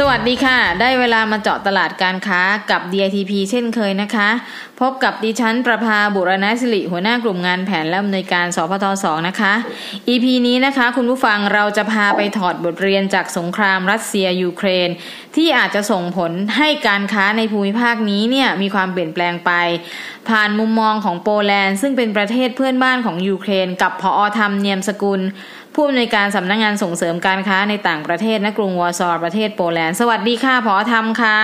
สวัสดีค่ะ ได้เวลามาเจาะตลาดการค้ากับ DITP เช่นเคยนะคะ พบกับดิฉันประภาบุรณสิริหัวหน้ากลุ่มงานแผนและอำนวยการสพต2นะคะ EP นี้นะคะ คุณผู้ฟังเราจะพาไปถอดบทเรียนจากสงครามรัสเซียยูเครน ที่อาจจะส่งผลให้การค้าในภูมิภาคนี้เนี่ยมีความเปลี่ยนแปลงไป ผ่านมุมมองของโปแลนด์ ซึ่งเป็นประเทศเพื่อนบ้านของยูเครน กับผอธรรมเนียมสกุล ผู้อำนวยการสำนักงานส่งเสริมการค้าในต่างประเทศณกรุงวอร์ซอประเทศโปแลนด์ สวัสดีค่ะผอธรรมค่ะ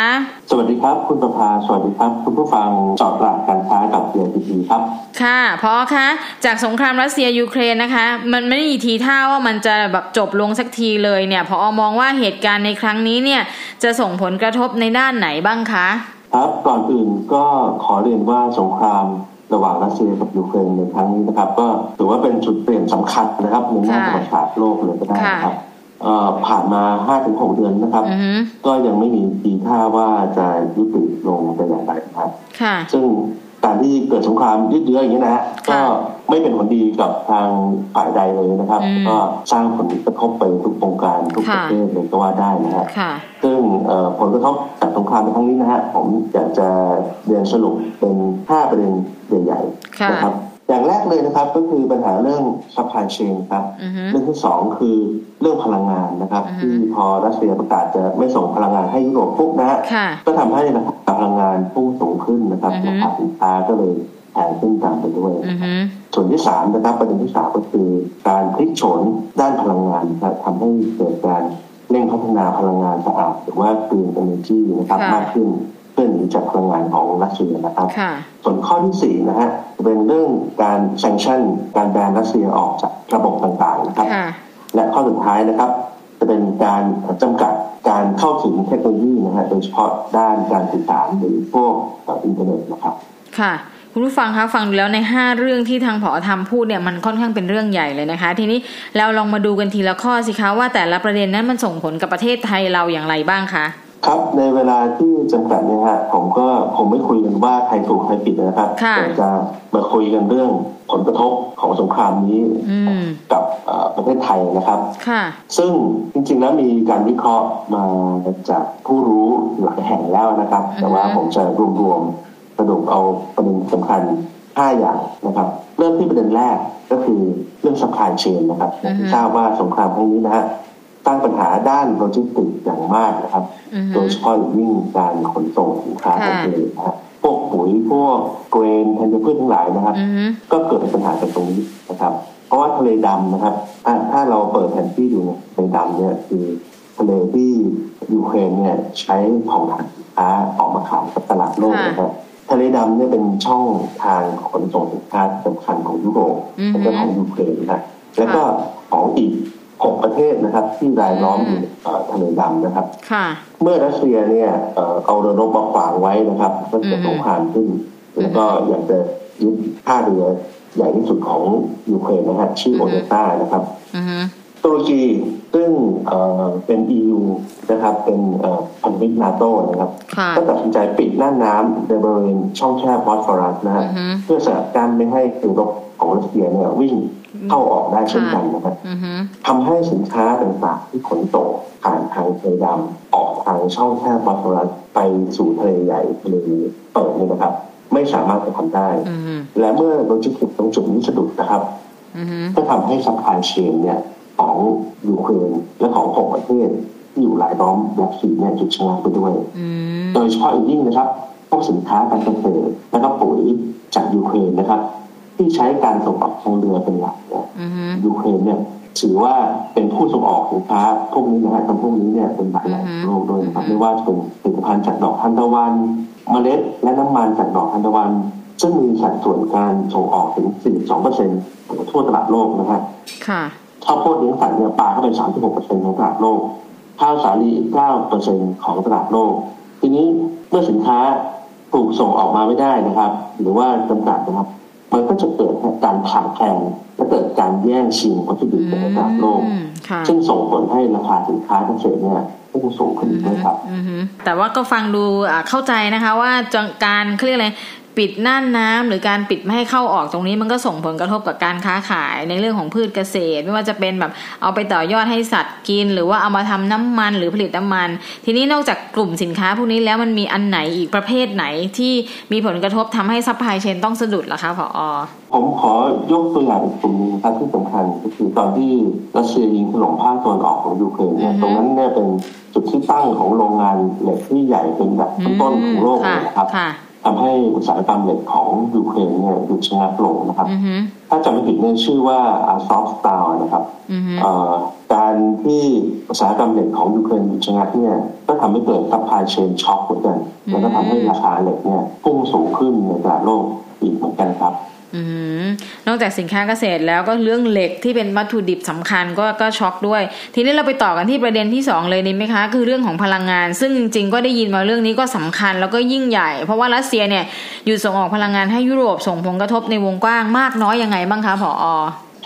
สวัสดีครับ คุณประภา สวัสดีครับ คุณผู้ฟังจอดตลาดการค้ากับเดียทีครับ ค่ะพอคะ จากสงครามรัสเซียยูเครนนะคะ มันไม่มีทีท่าว่ามันจะแบบจบลงสักทีเลยเนี่ยพอมองว่าเหตุการณ์ในครั้งนี้เนี่ยจะส่งผลกระทบในด้านไหนบ้างคะ ครับก่อนอื่นก็ขอเรียนว่าสงคราม ระหว่างรัสเซียกับยูเครนในครั้งนี้นะครับ ก็ถือว่าเป็นจุดเปลี่ยนสำคัญนะครับในด้านประวัติศาสตร์โลกเลยก็ได้นะครับผ่านมาห้าถึงหกเดือนนะครับ ก็ยังไม่มีทีท่าว่าจะยุติลงแต่อย่างไรครับซึ่ง การที่เกิดสงครามยืดเยื้ออย่างนี้นะฮะก็ไม่เป็นผลดีกับทางฝ่ายใดเลยนะครับ ก็สร้างผลกระทบไปทุกวงการทุกประเทศเลยก็ว่าได้นะฮะซึ่งผลกระทบจากสงครามในครั้งนี้นะฮะผมอยากจะเรียนสรุปเป็นห้าประเด็นใหญ่ๆนะครับอย่างแรกเลยนะครับก็คือปัญหาเรื่อง supply chain ครับเรื่องที่สองคือเรื่องพลังงานนะครับ ที่พอรัสเซียประกาศจะไม่ส่งพลังงานให้ยุโรปปุ๊บนะฮะก็ทำให้ราคา พลังงานพุ่งสูงขึ้นนะครับราคาสินค้าก็เลยแพงขึ้นตามไปด้วย ส่วนที่สามนะครับประเด็นที่สามก็คือการพลิกโฉนด้านพลังงานนะครับทำให้เกิดการเร่งพัฒนาพลังงานสะอาดหรือว่า green energy นะครับมากขึ้นเพื่อหนีจากพลังงานของรัสเซียนะครับ ส่วนข้อที่สี่นะฮะเป็นเรื่องการ sanction การแบนรัสเซียออกจากระบบต่างๆนะครับ และข้อสุดท้ายนะครับ จะเป็นการจำกัด การเข้าถึงเทคโนโลยีนะฮะโดยเฉพาะด้านการสื่อสารหรือพวกอินเทอร์เน็ตนะครับ ค่ะคุณผู้ฟังคะฟังดูแล้วใน 5 เรื่องที่ทางผอธรรมพูดเนี่ยมันค่อนข้างเป็นเรื่องใหญ่เลยนะคะ ทีนี้เราลองมาดูกันทีละข้อสิคะว่าแต่ละประเด็นนั้นมันส่งผลกับประเทศไทยเราอย่างไรบ้างคะ ครับในเวลาที่จำกัดเนี่ยฮะผมก็คงไม่คุยกันว่าใครถูกใครผิดนะครับแต่จะมาคุยกันเรื่องผลกระทบของสงครามนี้กับประเทศไทยนะครับซึ่งจริงๆแล้วมีการวิเคราะห์มาจากผู้รู้หลายแห่งแล้วนะครับ แต่ว่าผมจะรวมๆสรุปเอาประเด็นสำคัญ5อย่างนะครับ เริ่มที่ประเด็นแรกก็คือเรื่อง supply chain นะครับทราบว่าสงครามครั้งนี้นะฮะ ตั้งปัญหาด้านโลจิสติกอย่างมากนะครับ โดยเฉพาะอย่างยิ่งการขนส่งสินค้าทางทะเลนะครับพวกปุ๋ยพวกเกรนธัญพืชทั้งหลายนะครับ ก็เกิดปัญหากันตรงนี้นะครับ เพราะว่าทะเลดำนะครับถ้าเราเปิดแผนที่ดูทะเลดำเนี่ยคือทะเลที่ยูเครนเนี่ยใช้เผาถ่านสินค้าออกมาขายกับตลาดโลกนะครับทะเลดำเนี่ยเป็นช่องทางขนส่งสินค้าสำคัญของยุโรปและของยูเครนนะแล้วก็ของอีก หกประเทศนะครับ ที่รายล้อมอยู่ทะเลดำนะครับ เมื่อรัสเซียเนี่ยเอาเรือรบมาขวางไว้นะครับก็เกิดสงครามขึ้น แล้วก็อยากจะยึดท่าเรือใหญ่ที่สุดของยูเครนนะครับชื่อโอเดต้านะครับตุรกีซึ่งเป็น EU นะครับเป็นพันธมิตรนาโต้นะครับก็ตัดสินใจปิดน่านน้ำในบริเวณช่องแคบบอสฟอรัสนะฮะเพื่อสกัดกั้นไม่ให้เรือรบของรัสเซียเนี่ยวิ่ง เข้าออกได้เช่นกันนะครับทำให้สินค้าต่างๆที่ขนส่งผ่านทางทะเลดำออกทางช่องแคบบอสฟอรัสไปสู่ทะเลใหญ่ทะเลเปิดนี่นะครับ ไม่สามารถจะทำได้ และเมื่อโลจิสติกตรงจุดนี้สะดุดนะครับก็ทำให้ supply chain เนี่ยของยูเครนและของหกประเทศที่อยู่หลายล้อมแบล็กซีเนี่ยจุดชะงักไปด้วย โดยเฉพาะอย่างยิ่งนะครับ พวกสินค้าการเกษตรและก็ปุ๋ยจากยูเครนนะครับ ที่ใช้การส่งออกทางเรือเป็นหลักเนี่ยยูเครนเนี่ยถือว่าเป็นผู้ส่งออกสินค้าพวกนี้นะฮะตรงพวกนี้เนี่ยเป็นหลักของโลกด้วยนะครับไม่ว่าจะเป็นผลิตภัณฑ์จากดอกทานตะวันเมล็ด และน้ำมันจากดอกทานตะวัน ซึ่งมีสัดส่วนการส่งออกถึง 42%ของทั่วตลาดโลกนะครับข้าวโพดเลี้ยงสัตว์เนี่ยปลาก็เป็นสามสิบหกเปอร์เซ็นต์ของตลาดโลก ข้าวสาลีอีกเก้าเปอร์เซ็นต์ของตลาดโลก ทีนี้เมื่อสินค้าถูกส่งออกมาไม่ได้นะครับ หรือว่าจำกัดนะครับ มันก็จะเกิดการขาดแคลนและเกิดการแย่งชิงวัตถุดิบในตลาดโลก ซึ่งส่งผลให้ราคาสินค้าเกษตรเนี่ยก็จะสูงขึ้นด้วยครับแต่ว่าก็ฟังดูเข้าใจนะคะว่าการเขาเรียกอะไร ปิดน่านน้ำหรือการปิดไม่ให้เข้าออกตรงนี้มันก็ส่งผลกระทบกับการค้าขายในเรื่องของพืชเกษตร ไม่ว่าจะเป็นแบบเอาไปต่อยอดให้สัตว์กิน หรือว่าเอามาทำน้ำมันหรือผลิตน้ำมัน ทีนี้นอกจากกลุ่มสินค้าพวกนี้แล้วมันมีอันไหนอีกประเภทไหนที่มีผลกระทบทำให้ supply chain ต้องสะดุดล่ะคะผอผมขอยกตัวอย่างกลุ่มนึงครับที่สำคัญก็คือตอนที่รัสเซียยิงถล่มภาคตะวันออกของยูเครนเนี่ยตรงนั้นเนี่ยเป็นจุดที่ตั้งของโรงงานเหล็กที่ใหญ่เป็นอันดับต้นของโลกเลยครับ ทำให้อุตสาหกรรมเหล็กของยูเครนเนี่ยหยุดชะงักลงนะครับ ถ้าจำไม่ผิดเนี่ยชื่อว่าอาซอฟสตาลนะครับการที่อุตสาหกรรมเหล็กของยูเครนหยุดชะงักเนี่ยก็ทำให้เกิด supply chain shock เหมือนกันแล้วก็ทำให้ราคาเหล็กเนี่ยพุ่งสูงขึ้นในตลาดโลกอีกเหมือนกันครับ นอกจากสินค้าเกษตรแล้วก็เรื่องเหล็กที่เป็นวัตถุดิบสำคัญก็ก็ช็อกด้วย ทีนี้เราไปต่อกันที่ประเด็นที่ 2 เลยนี่ไหมคะ คือเรื่องของพลังงาน ซึ่งจริงๆก็ได้ยินมาเรื่องนี้ก็สำคัญแล้วก็ยิ่งใหญ่ เพราะว่ารัสเซียเนี่ยอยู่ส่งออกพลังงานให้ยุโรปส่งผลกระทบในวงกว้างมากน้อยยังไงบ้างคะผอ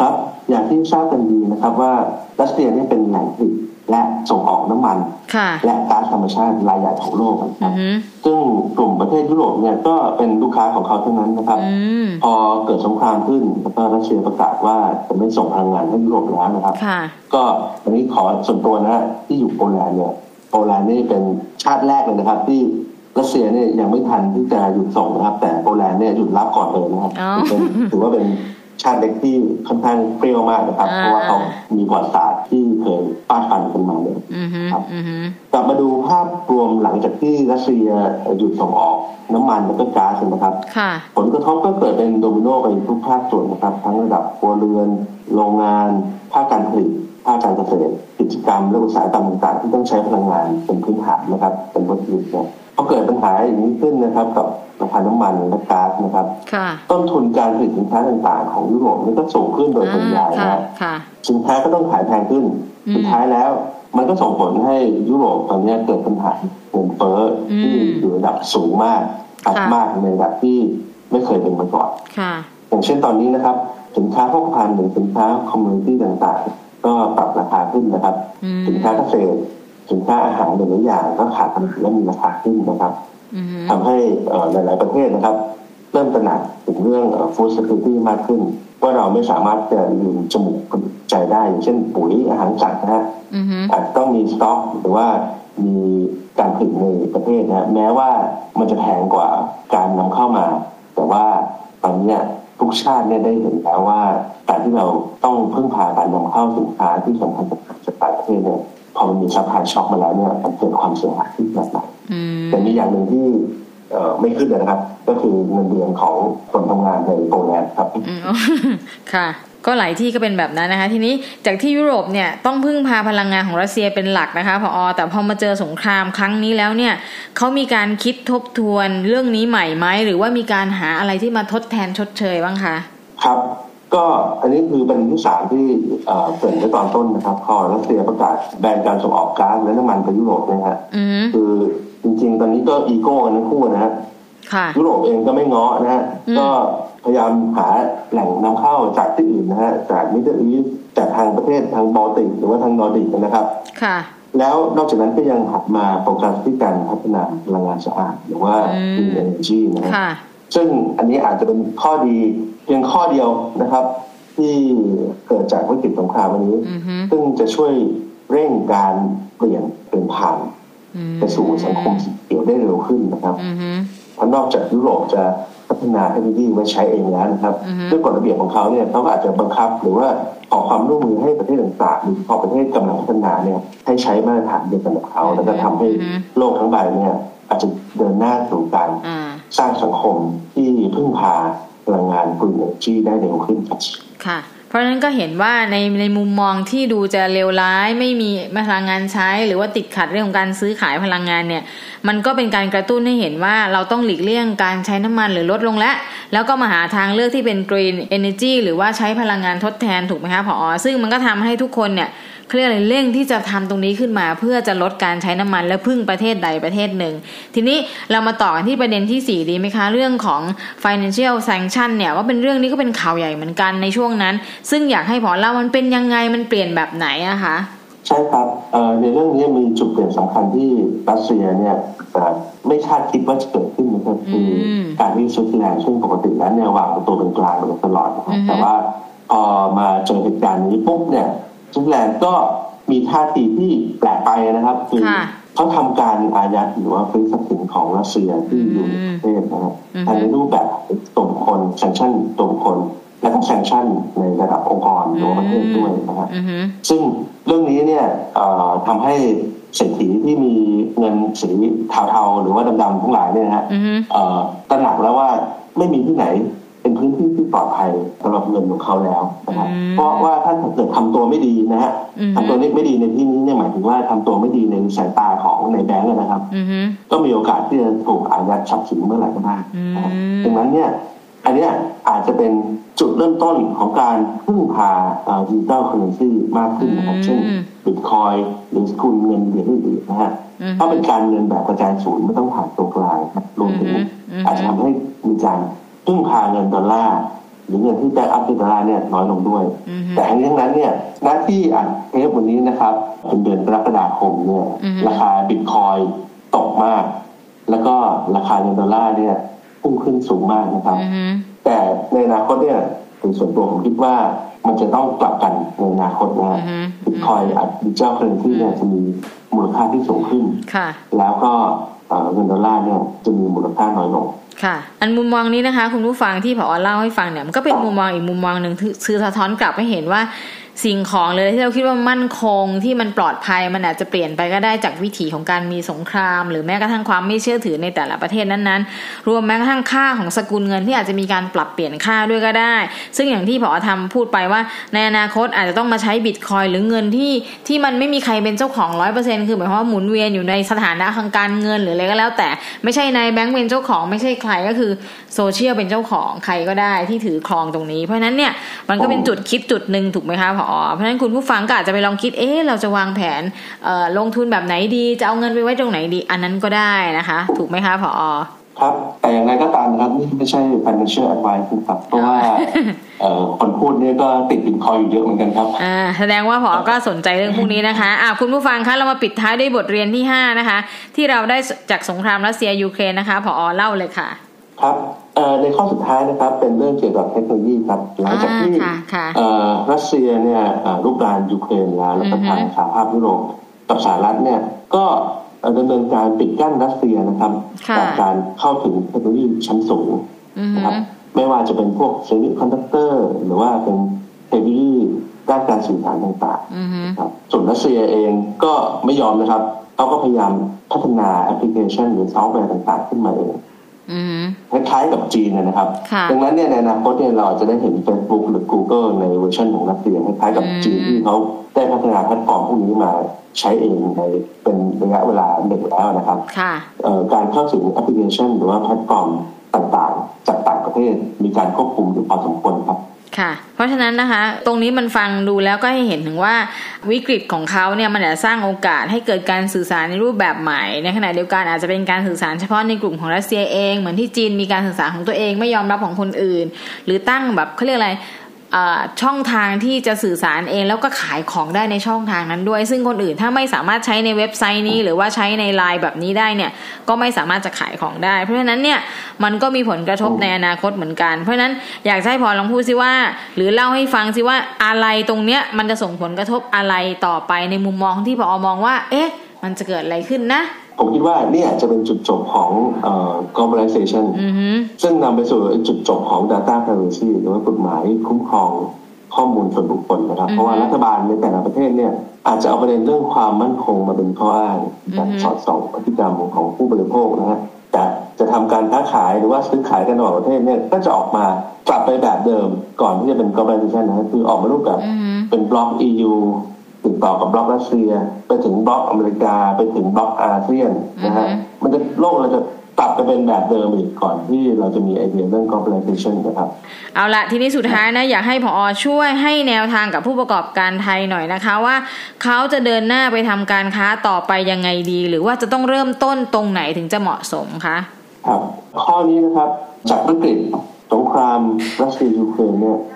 ครับ อย่างที่ทราบกันดีนะครับว่ารัสเซียนี่เป็นแหล่งผลิต และส่งออกน้ำมัน และก๊าซธรรมชาติรายใหญ่ของโลกนะครับซึ่งกลุ่มประเทศยุโรปเนี่ยก็เป็นลูกค้าของเขาเท่านั้นนะครับ พอเกิดสงครามขึ้นแล้วก็รัสเซียประกาศว่าจะไม่ส่งพลังงานให้ยุโรปแล้วนะครับ ก็อันนี้ขอส่วนตัวนะที่อยู่โปแลนด์เนี่ยโปแลนด์นี่เป็นชาติแรกเลยนะครับ ที่รัสเซียเนี่ยยังไม่ทันที่จะหยุดส่งนะครับ แต่โปแลนด์เนี่ยหยุดรับก่อนเลยนะครับถือว่าเป็นชาติเล็กที่ค่อนข้างเปรี้ยวมากนะครับ เพราะว่าเขามีประวัติศาสตร์ที่ เคยป้าฟันกันมาเลยครับกลับมาดูภาพรวมหลังจากที่รัสเซียหยุดส่งออกน้ำมันและก็ก๊าซนะครับผลกระทบก็เกิดเป็นโดมิโนไปทุกภาคส่วนนะครับ ทั้งระดับครัวเรือน โรงงาน ภาคการผลิตภาคการเกษตรกิจกรรมและอุตสาหกรรมต่างๆที่ต้องใช้พลังงานเป็นพื้นฐานนะครับ เป็นวัตถุดิบเนี่ยพอเกิดปัญหาอย่างนี้ขึ้นนะครับกับราคาน้ำมันและก๊าซนะครับต้นทุนการผลิตสินค้าต่างๆ ของยุโรปนี่ก็สูงขึ้นโดยปริยายนะสินค้าก็ต้องขายแพงขึ้น สุดท้ายแล้ว มันก็ส่งผลให้ยุโรปตอนนี้เกิดปัญหาเงินเฟ้อที่อยู่ระดับสูงมากอัดมากในระดับที่ไม่เคยเป็นมาก่อนอย่างเช่นตอนนี้นะครับ สินค้าพกพาหรือสินค้า commodity ต่างๆ ก็ปรับราคาขึ้นนะครับ สินค้าเกษตรสินค้าอาหารหลายอย่างก็ขาดตลาดและมีราคาขึ้นนะครับทำให้หลาย ๆ ประเทศนะครับ เริ่มตระหนักถึงเรื่อง food security มากขึ้นว่าเราไม่สามารถจะยืมจมูกหายใจได้อย่างเช่นปุ๋ยอาหารสัตว์นะฮะอาจจะต้องมีสต็อกหรือว่ามีการผลิตในประเทศนะแม้ว่ามันจะแพงกว่าการนำเข้ามา แต่ว่าตอนนี้ทุกชาติเนี่ยได้เห็นแล้วว่าการที่เราต้องพึ่งพาการนำเข้าสินค้าที่สำคัญจากต่างประเทศเนี่ยพอมันมี supply shock มาแล้วเนี่ยมันเกิดความเสียหายที่แบบไหนแต่มีอย่างหนึ่งที่ไม่ขึ้นนะครับ ก็คือเงินเดือนของคนทำงานในโปแลนด์ครับค่ะ ก็หลายที่ก็เป็นแบบนั้นนะคะ ทีนี้จากที่ยุโรปเนี่ยต้องพึ่งพาพลังงานของรัสเซียเป็นหลักนะคะพอแต่พอมาเจอสงครามครั้งนี้แล้วเนี่ยเขามีการคิดทบทวนเรื่องนี้ใหม่ไหมหรือว่ามีการหาอะไรที่มาทดแทนชดเชยบ้างคะครับก็อันนี้คือเป็นที่สามที่เกิดในตอนต้นนะครับพอรัสเซียประกาศแบนการส่งออกก๊าซและน้ำมันไปยุโรปนะฮะคือจริงๆ ตอนนี้ก็อีโก้กันทั้งคู่นะฮะยุโรปเองก็ไม่ง้อนะฮะก็ พยายามหาแหล่งนำเข้าจากที่อื่นนะฮะจาก Middle East จากทางประเทศทางบอลติกหรือว่าทางนอร์ดิกนะครับ ค่ะ แล้วนอกจากนั้นก็ยังหันมาโฟกัสที่การพัฒนาพลังงานสะอาดหรือว่า clean energy นะฮะซึ่งอันนี้อาจจะเป็นข้อดีเพียงข้อเดียวนะครับ ที่เกิดจากวิกฤตสงครามวันนี้ ซึ่งจะช่วยเร่งการเปลี่ยนเป็นผ่านไปสู่สังคมสีเขียวได้เร็วขึ้นนะครับเพราะนอกจากยุโรปจะ พัฒนาเทคโนโลยีไว้ใช้เองแล้วนะครับด้วยกฎระเบียบของเขาเนี่ยเขาก็อาจจะบังคับหรือว่าขอความร่วมมือให้ประเทศต่างๆหรือพอประเทศกำลังพัฒนาเนี่ยให้ใช้มาตรฐานเดียวกันกับเขาแล้วก็ทำให้โลกทั้งใบเนี่ยอาจจะเดินหน้าสู่การสร้างสังคมที่พึ่งพาพลังงานกลุ่มที่ได้เร็วขึ้นครับค่ะเพ ราะฉะนั้นก็เห็นว่าในในมุมมองที่ดูจะเลวร้าย ไม่มีพลังงานใช้ หรือว่าติดขัดเรื่องของการซื้อขายพลังงานเนี่ย มันก็เป็นการกระตุ้นให้เห็นว่าเราต้องหลีกเลี่ยงการใช้น้ำมันหรือลดลงแล้ว แล้วก็มาหาทางเลือกที่เป็น green energy หรือว่าใช้พลังงานทดแทนถูกไหมคะผอซึ่งมันก็ทำให้ทุกคนเนี่ย เขาเรียกอะไรเร่งที่จะทำตรงนี้ขึ้นมา เพื่อจะลดการใช้น้ำมันและพึ่งประเทศใดประเทศหนึ่ง ทีนี้เรามาต่อกันที่ประเด็นที่ 4 ดีไหมคะ เรื่องของ financial sanction เนี่ยว่าเป็นเรื่องนี้ก็เป็นข่าวใหญ่เหมือนกันในช่วงนั้น ซึ่งอยากให้ผอเล่ามันเป็นยังไงมันเปลี่ยนแบบไหนอะคะใช่ครับในเรื่องนี้มีจุดเปลี่ยนสำคัญที่รัสเซียเนี่ยไม่คาดคิดว่าจะเกิดขึ้นนะครับคือการที่สวิตเซอร์แลนด์ซึ่งปกติแล้วเนี่ยวางตัวเป็นกลางมาตลอดนะครับแต่ว่าพอมาเจอเหตุการณ์นี้ปุ๊บเนี่ย สวิตเซอร์แลนด์ก็มีท่าทีที่แปลกไปนะครับคือเขาทำการอายัดหรือว่าฟื้นทรัพย์สินของรัสเซียที่อยู่ในประเทศนะครับในรูปแบบตัวบุคคลแซงชั่นตัวบุคคลและก็แซงชั่นในระดับองค์กรหรือประเทศด้วยนะครับซึ่งเรื่องนี้เนี่ยทำให้เศรษฐีที่มีเงินสีเทาๆ หรือว่าดำๆทั้งหลายเนี่ยนะฮะตระหนักแล้วว่าไม่มีที่ไหน เป็นพื้นที่ที่ปลอดภัยสำหรับเงินของเขาแล้วนะครับเพราะว่าถ้าเกิดทำตัวไม่ดีนะฮะทำตัวไม่ดีในที่นี้เนี่ยหมายถึงว่าทำตัวไม่ดีในสายตาของในแบงก์นะครับก็มีโอกาสที่จะถูกอายัดทรัพย์สินเมื่อไหร่ก็ได้ดังนั้นเนี่ยอันนี้อาจจะเป็นจุดเริ่มต้นของการพึ่งพา digital currency มากขึ้นนะครับเช่นบิตคอยน์หรือสกุลเงินเหรียญอื่นๆนะฮะถ้าเป็นการเงินแบบกระจายศูนย์ไม่ต้องผ่านตัวกลางรวมถึงอาจจะทำให้มีการ พึ่งพาเงินดอลลาร์หรือเงินที่ back up ดอลลาร์เนี่ยน้อยลงด้วย แต่ทั้งนี้นั้นเนี่ยหน้าที่อ่านเทปวันนี้นะครับเป็นเดือนกรกฎาคมเนี่ยราคาบิตคอยน์ตกมาก แล้วก็ราคาเงินดอลลาร์เนี่ยพุ่งขึ้นสูงมากนะครับแต่ในอนาคตเนี่ยในส่วนตัวผมคิดว่ามันจะต้องกลับกันในอนาคตนะบิตคอยน์ and digital currency เนี่ยจะมีมูลค่าที่สูงขึ้นแล้วก็เงินดอลลาร์เนี่ยจะมีมูลค่าน้อยลง ค่ะ อันมุมมองนี้นะคะ คุณผู้ฟังที่ผอเล่าให้ฟังเนี่ยมันก็เป็นมุมมองอีกมุมมองหนึ่งคือสะท้อนกลับให้เห็นว่า สิ่งของเลยที่เราคิดว่ามั่นคงที่มันปลอดภัยมันอาจจะเปลี่ยนไปก็ได้จากวิถีของการมีสงคราม หรือแม้กระทั่งความไม่เชื่อถือในแต่ละประเทศนั้นๆ รวมแม้กระทั่งค่าของสกุลเงินที่อาจจะมีการปรับเปลี่ยนค่าด้วยก็ได้ ซึ่งอย่างที่พอทำพูดไปว่า ในอนาคตอาจจะต้องมาใช้บิตคอยหรือเงินที่ที่มันไม่มีใครเป็นเจ้าของร้อยเปอร์เซ็นคือหมายความว่าหมุนเวียนอยู่ในสถานะทางการเงินหรืออะไรก็แล้ว แต่ไม่ใช่ในแบงก์เป็นเจ้าของไม่ใช่ใครก็คือโซเชียลเป็นเจ้าของใครก็ได้ที่ถือครองตรงนี้ เพราะนั้นเนี่ยมันก็เป็นจุดคิดจุดหนึ่งถูกไหมคะพอเพราะฉะนั้นคุณผู้ฟังก็อาจจะไปลองคิดเอ๊ะเราจะวางแผนลงทุนแบบไหนดี จะเอาเงินไปไว้ตรงไหนดี อันนั้นก็ได้นะคะ ถูกไหมคะผอครับแต่อย่างไรก็ตามนะครับนี่ไม่ใช่ financial advice ครับเพราะว่าคนพูดนี่ก็ติดบิตคอยอยู่เยอะเหมือนกันครับอ่าแสดงว่าผอก็สนใจเรื่องพวกนี้นะคะอ่าคุณผู้ฟังคะเรามาปิดท้ายด้วยบทเรียนที่ 5 นะคะ ที่เราได้จากสงครามรัสเซียยูเครนนะคะผอเล่าเลยค่ะ ครับในข้อสุดท้ายนะครับเป็นเรื่องเกี่ยวกับเทคโนโลยีครับหลังจากที่รัสเซียเนี่ยลุกรานยูเครนแล้วแล้วก็ทางสหภาพยุโรปกับสหรัฐเนี่ยก็ดำเนินการปิดกั้นรัสเซียนะครับจากการเข้าถึงเทคโนโลยีชั้นสูงนะครับไม่ว่าจะเป็นพวก semiconductor หรือว่าเป็นเทคโนโลยีด้านการสื่อสารต่างๆครับส่วนรัสเซียเองก็ไม่ยอมนะครับเขาก็พยายามพัฒนาแอปพลิเคชันหรือซอฟต์แวร์ต่างๆ ขึ้นมาเอง คล้ายๆกับจีนนะครับ ดังนั้นเนี่ยในอนาคตเนี่ยเราจะได้เห็น Facebook หรือ Google ในเวอร์ชันของรัสเซียคล้ายๆกับจีนที่เขาได้พัฒนาแพลตฟอร์มพวกนี้มาใช้เองในเป็นระยะเวลาหนึ่งแล้วนะครับการเข้าถึงแอปพลิเคชันหรือว่าแพลตฟอร์มต่างๆ จากต่างประเทศมีการควบคุมอยู่พอสมควรครับ ค่ะ เพราะฉะนั้นนะคะ ตรงนี้มันฟังดูแล้วก็ให้เห็นถึงว่าวิกฤตของเขาเนี่ยมันจะสร้างโอกาสให้เกิดการสื่อสารในรูปแบบใหม่ ในขณะเดียวกันอาจจะเป็นการสื่อสารเฉพาะในกลุ่มของรัสเซียเอง เหมือนที่จีนมีการสื่อสารของตัวเองไม่ยอมรับของคนอื่น หรือตั้งแบบเขาเรียกอะไร ช่องทางที่จะสื่อสารเองแล้วก็ขายของได้ในช่องทางนั้นด้วย ซึ่งคนอื่นถ้าไม่สามารถใช้ในเว็บไซต์นี้ หรือว่าใช้ในไลน์แบบนี้ได้เนี่ยก็ไม่สามารถจะขายของได้ เพราะฉะนั้นเนี่ยมันก็มีผลกระทบในอนาคตเหมือนกัน เพราะฉะนั้นอยากให้พอลองพูดซิว่า หรือเล่าให้ฟังซิว่าอะไรตรงเนี้ยมันจะส่งผลกระทบอะไรต่อไปในมุมมองที่พอมองว่า เอ๊ะ มันจะเกิดอะไรขึ้นนะ ผมคิดว่าเนี่ยจะเป็นจุดจบของ globalization ซึ่งนำไปสู่จุดจบของ data privacy หรือว่ากฎหมายคุ้มครองข้อมูลส่วนบุคคลนะครับ เพราะว่ารัฐบาลในแต่ละประเทศเนี่ยอาจจะเอาประเด็นเรื่องความมั่นคงมาเป็นข้ออ้างการสอดส่องพฤติกรรมของผู้บริโภคนะฮะจะจะทำการค้าขายหรือว่าซื้อขายกันระหว่างประเทศเนี่ยก็จะออกมากลับไปแบบเดิมก่อนที่จะเป็น globalization นะคือออกมารูปแบบเป็นบล็อก EU ติดต่อกับบล็อกรัสเซีย ไปถึงบล็อกอเมริกาไปถึงบล็อกอาเซียนนะฮะมันจะโลกเราจะปรับไปเป็นแบบเดิมอีกก่อนที่เราจะมีไอเดียเรื่อง globalization นะครับ เอาละทีนี้สุดท้ายนะ อยากให้ผอช่วยให้แนวทางกับผู้ประกอบการไทยหน่อยนะคะว่าเขาจะเดินหน้าไปทำการค้าต่อไปยังไงดี หรือว่าจะต้องเริ่มต้นตรงไหนถึงจะเหมาะสมคะครับ ข้อนี้นะครับจากวิกฤตสงครามรัสเซียยูเครนเนี่ยถ้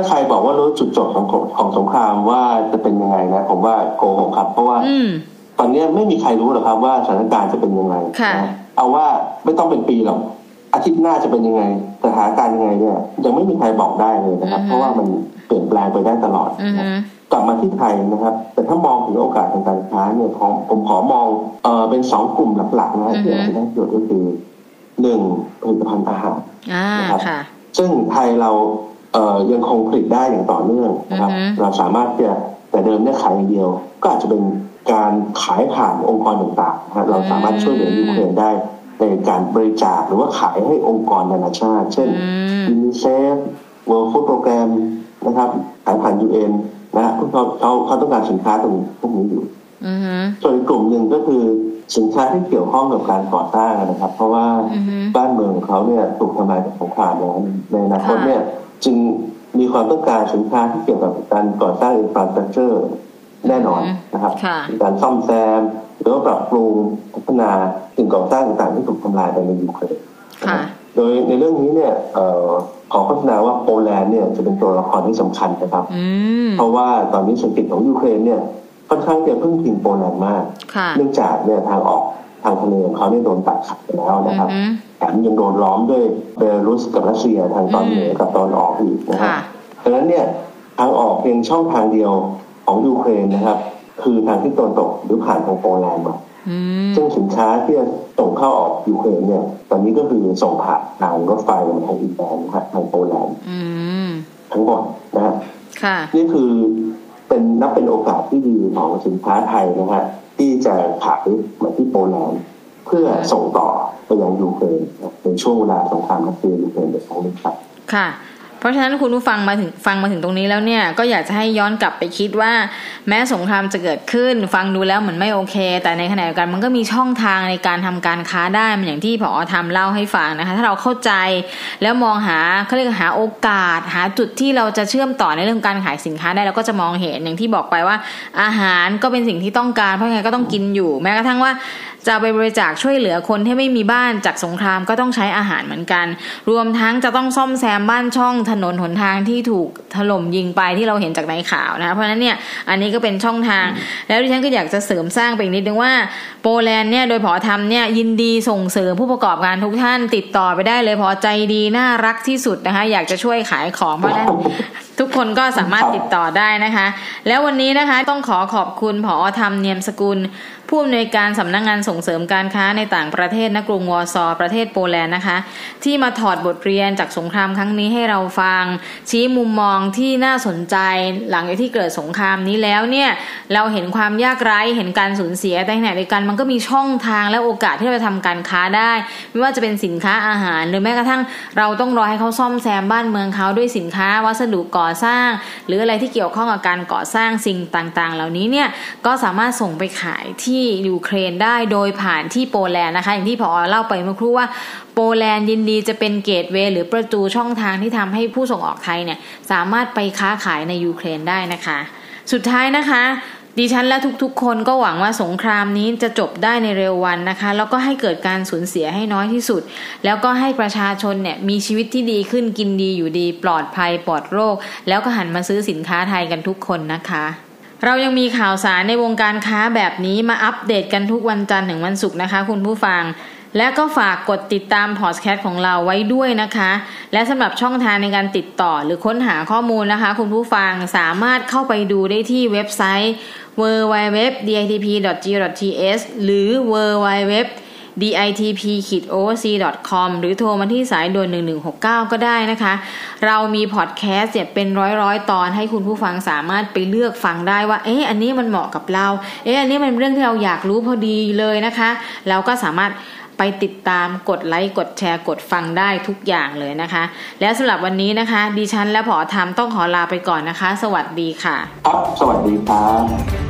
าใครบอกว่ารู้จุดจบของของสงครามว่าจะเป็นยังไงนะ ผมว่าโกหกครับ เพราะว่าตอนนี้ไม่มีใครรู้หรอกครับว่าสถานการณ์จะเป็นยังไงเอาว่าไม่ต้องเป็นปีหรอกอาทิตย์หน้าจะเป็นยังไงสถานการณ์ยังไงเนี่ยยังไม่มีใครบอกได้เลยนะครับ เพราะว่ามันเปลี่ยนแปลงไปได้ตลอดกลับมาที่ไทยนะครับ แต่ถ้ามองถึงโอกาสทางการค้าเนี่ยผมผมขอมองเออเป็นสองกลุ่มหลักๆนะที่อาจจะได้ประโยชน์ก็คือหนึ่งผลิตภัณฑ์อาหารนะครับซึ่งไทยเราเอ่อ ยังคงผลิตได้อย่างต่อเนื่องนะครับ เราสามารถจะแต่เดิมเนี่ยขายอย่างเดียว ก็อาจจะเป็นการขายผ่านองค์กรต่างๆนะครับเราสามารถช่วยเหลือยูเครนได้ในการบริจาคหรือว่าขายให้องค์กรนานาชาติ เช่นยูนิเซฟ World Food Program นะครับขายผ่าน UN นะเขาเขาเขาต้องการสินค้าตรงพวกนี้อยู่ส่วนกลุ่มหนึ่งก็คือสินค้าที่เกี่ยวข้องกับการก่อสร้างนะครับ เพราะว่าบ้านเมืองเขาเนี่ยถูกทำลายจากสงครามแล้วในอนาคตเนี่ย จึงมีความต้องการสินค้าที่เกี่ยวกับการก่อสร้าง infrastructure แน่นอนนะครับการซ่อมแซมหรือว่าปรับปรุงพัฒนาสิ่งก่อสร้างต่างๆที่ถูกทำลายไปในยูเครนโดยในเรื่องนี้เนี่ยขอโฆษณาว่าโปแลนด์เนี่ยจะเป็นตัวละครที่สำคัญนะครับ เพราะว่าตอนนี้เศรษฐกิจของยูเครนเนี่ยค่อนข้างจะพึ่งพิงโปแลนด์มาก เนื่องจากเนี่ยทางออก ทางทะเลของเขาเนี่ยโดนตัดขาดไปแล้วนะครับแถมยังโดนล้อมด้วยเบลารุสกับรัสเซียทางตอนเหนือกับตะวันออกอีกนะครับดังนั้นเนี่ยทางออกเพียงช่องทางเดียวของยูเครนนะครับ คือทางที่ตะวันตกหรือผ่านทางโปแลนด์มาซึ่งสินค้าที่จะส่งเข้าออกยูเครนเนี่ย ตอนนี้ก็คือส่งผ่านทางรถไฟทาง inland นะครับทางโปแลนด์ทั้งหมดนะฮะนี่คือเป็นนับเป็นโอกาสที่ดีของสินค้าไทยนะฮะ ที่จะขายมาที่โปแลนด์เพื่อส่งต่อไปยังยูเครนในช่วงเวลาสงครามรัสเซียยูเครนในครั้งนี้ครับค่ะ เพราะฉะนั้นคุณผู้ฟังมาถึงฟังมาถึงตรงนี้แล้วเนี่ยก็อยากจะให้ย้อนกลับไปคิดว่า แม้สงครามจะเกิดขึ้น ฟังดูแล้วเหมือนไม่โอเค แต่ในขณะเดียวกันมันก็มีช่องทางในการทำการค้าได้มันอย่างที่ผอทำเล่าให้ฟังนะคะถ้าเราเข้าใจแล้วมองหาเขาเรียกหาโอกาส หาจุดที่เราจะเชื่อมต่อในเรื่องการขายสินค้าได้เราก็จะมองเห็นอย่างที่บอกไปว่า อาหารก็เป็นสิ่งที่ต้องการเพราะไงก็ต้องกินอยู่ แม้กระทั่งว่า จะไปบริจาคช่วยเหลือคนที่ไม่มีบ้านจากสงครามก็ต้องใช้อาหารเหมือนกัน รวมทั้งจะต้องซ่อมแซมบ้านช่องถนนหนทางที่ถูกถล่มยิงไปที่เราเห็นจากในข่าวนะเพราะฉะนั้นเนี่ยอันนี้ก็เป็นช่องทาง แล้วดิฉันก็อยากจะเสริมสร้างไปอีกนิดนึงว่าโปแลนด์เนี่ยโดยพอทำเนี่ยยินดีส่งเสริมผู้ประกอบการทุกท่านติดต่อไปได้เลยพอใจดีน่ารักที่สุดนะคะอยากจะช่วยขายของเพราะนั้นทุกคนก็สามารถติดต่อได้นะคะ แล้ววันนี้นะคะต้องขอขอบคุณผอธรรมเนียมสกุล ผู้อำนวยการสำนักงงานส่งเสริมการค้าในต่างประเทศนกรุงวอร์ซอประเทศโปแลนด์นะคะ ที่มาถอดบทเรียนจากสงครามครั้งนี้ให้เราฟัง ชี้มุมมองที่น่าสนใจหลังจากที่เกิดสงครามนี้แล้วเนี่ยเราเห็นความยากไร้เห็นการสูญเสียแต่ขณะเดียวกันมันก็มีช่องทางและโอกาสที่เราจะทำการค้าได้ ไม่ว่าจะเป็นสินค้าอาหาร หรือแม้กระทั่งเราต้องรอให้เขาซ่อมแซมบ้านเมืองเขาด้วยสินค้าวัสดุก่อสร้าง หรืออะไรที่เกี่ยวข้องกับการก่อสร้างสิ่งต่างๆ เหล่านี้เนี่ยก็สามารถส่งไปขายที่ยูเครนได้โดยผ่านที่โปแลนด์นะคะ อย่างที่พอเล่าไปเมื่อครู่ว่าโปแลนด์ยินดีจะเป็นเกตเวย์หรือประตูช่องทางที่ทำให้ผู้ส่งออกไทยเนี่ยสามารถไปค้าขายในยูเครนได้นะคะ สุดท้ายนะคะดิฉันและทุกๆ คนก็หวังว่าสงครามนี้จะจบได้ในเร็ววันนะคะ แล้วก็ให้เกิดการสูญเสียให้น้อยที่สุด แล้วก็ให้ประชาชนเนี่ยมีชีวิตที่ดีขึ้นกินดีอยู่ดี ปลอดภัยปลอดโรค แล้วก็หันมาซื้อสินค้าไทยกันทุกคนนะคะ เรายังมีข่าวสารในวงการค้าแบบนี้มาอัปเดตกันทุกวันจันทร์ถึงวันศุกร์นะคะ คุณผู้ฟัง และก็ฝากกดติดตามพอดแคสต์ของเราไว้ด้วยนะคะ และสำหรับช่องทางในการติดต่อหรือค้นหาข้อมูลนะคะ คุณผู้ฟังสามารถเข้าไปดูได้ที่เว็บไซต์ www.ditp.go.th หรือ www ditp-oc.com หรือโทรมาที่สายด่วน 1169 ก็ได้นะคะ เรามีพอดแคสต์เป็นร้อยๆ ตอนให้คุณผู้ฟังสามารถไปเลือกฟังได้ว่า เอ๊ะ อันนี้มันเหมาะกับเรา เอ๊ะ อันนี้มันเรื่องที่เราอยากรู้พอดีเลยนะคะ เราก็สามารถไปติดตามกดไลค์กดแชร์กดฟังได้ทุกอย่างเลยนะคะ แล้วสำหรับวันนี้นะคะ ดิฉันและผอธรรมต้องขอลาไปก่อนนะคะ สวัสดีค่ะครับสวัสดีครับ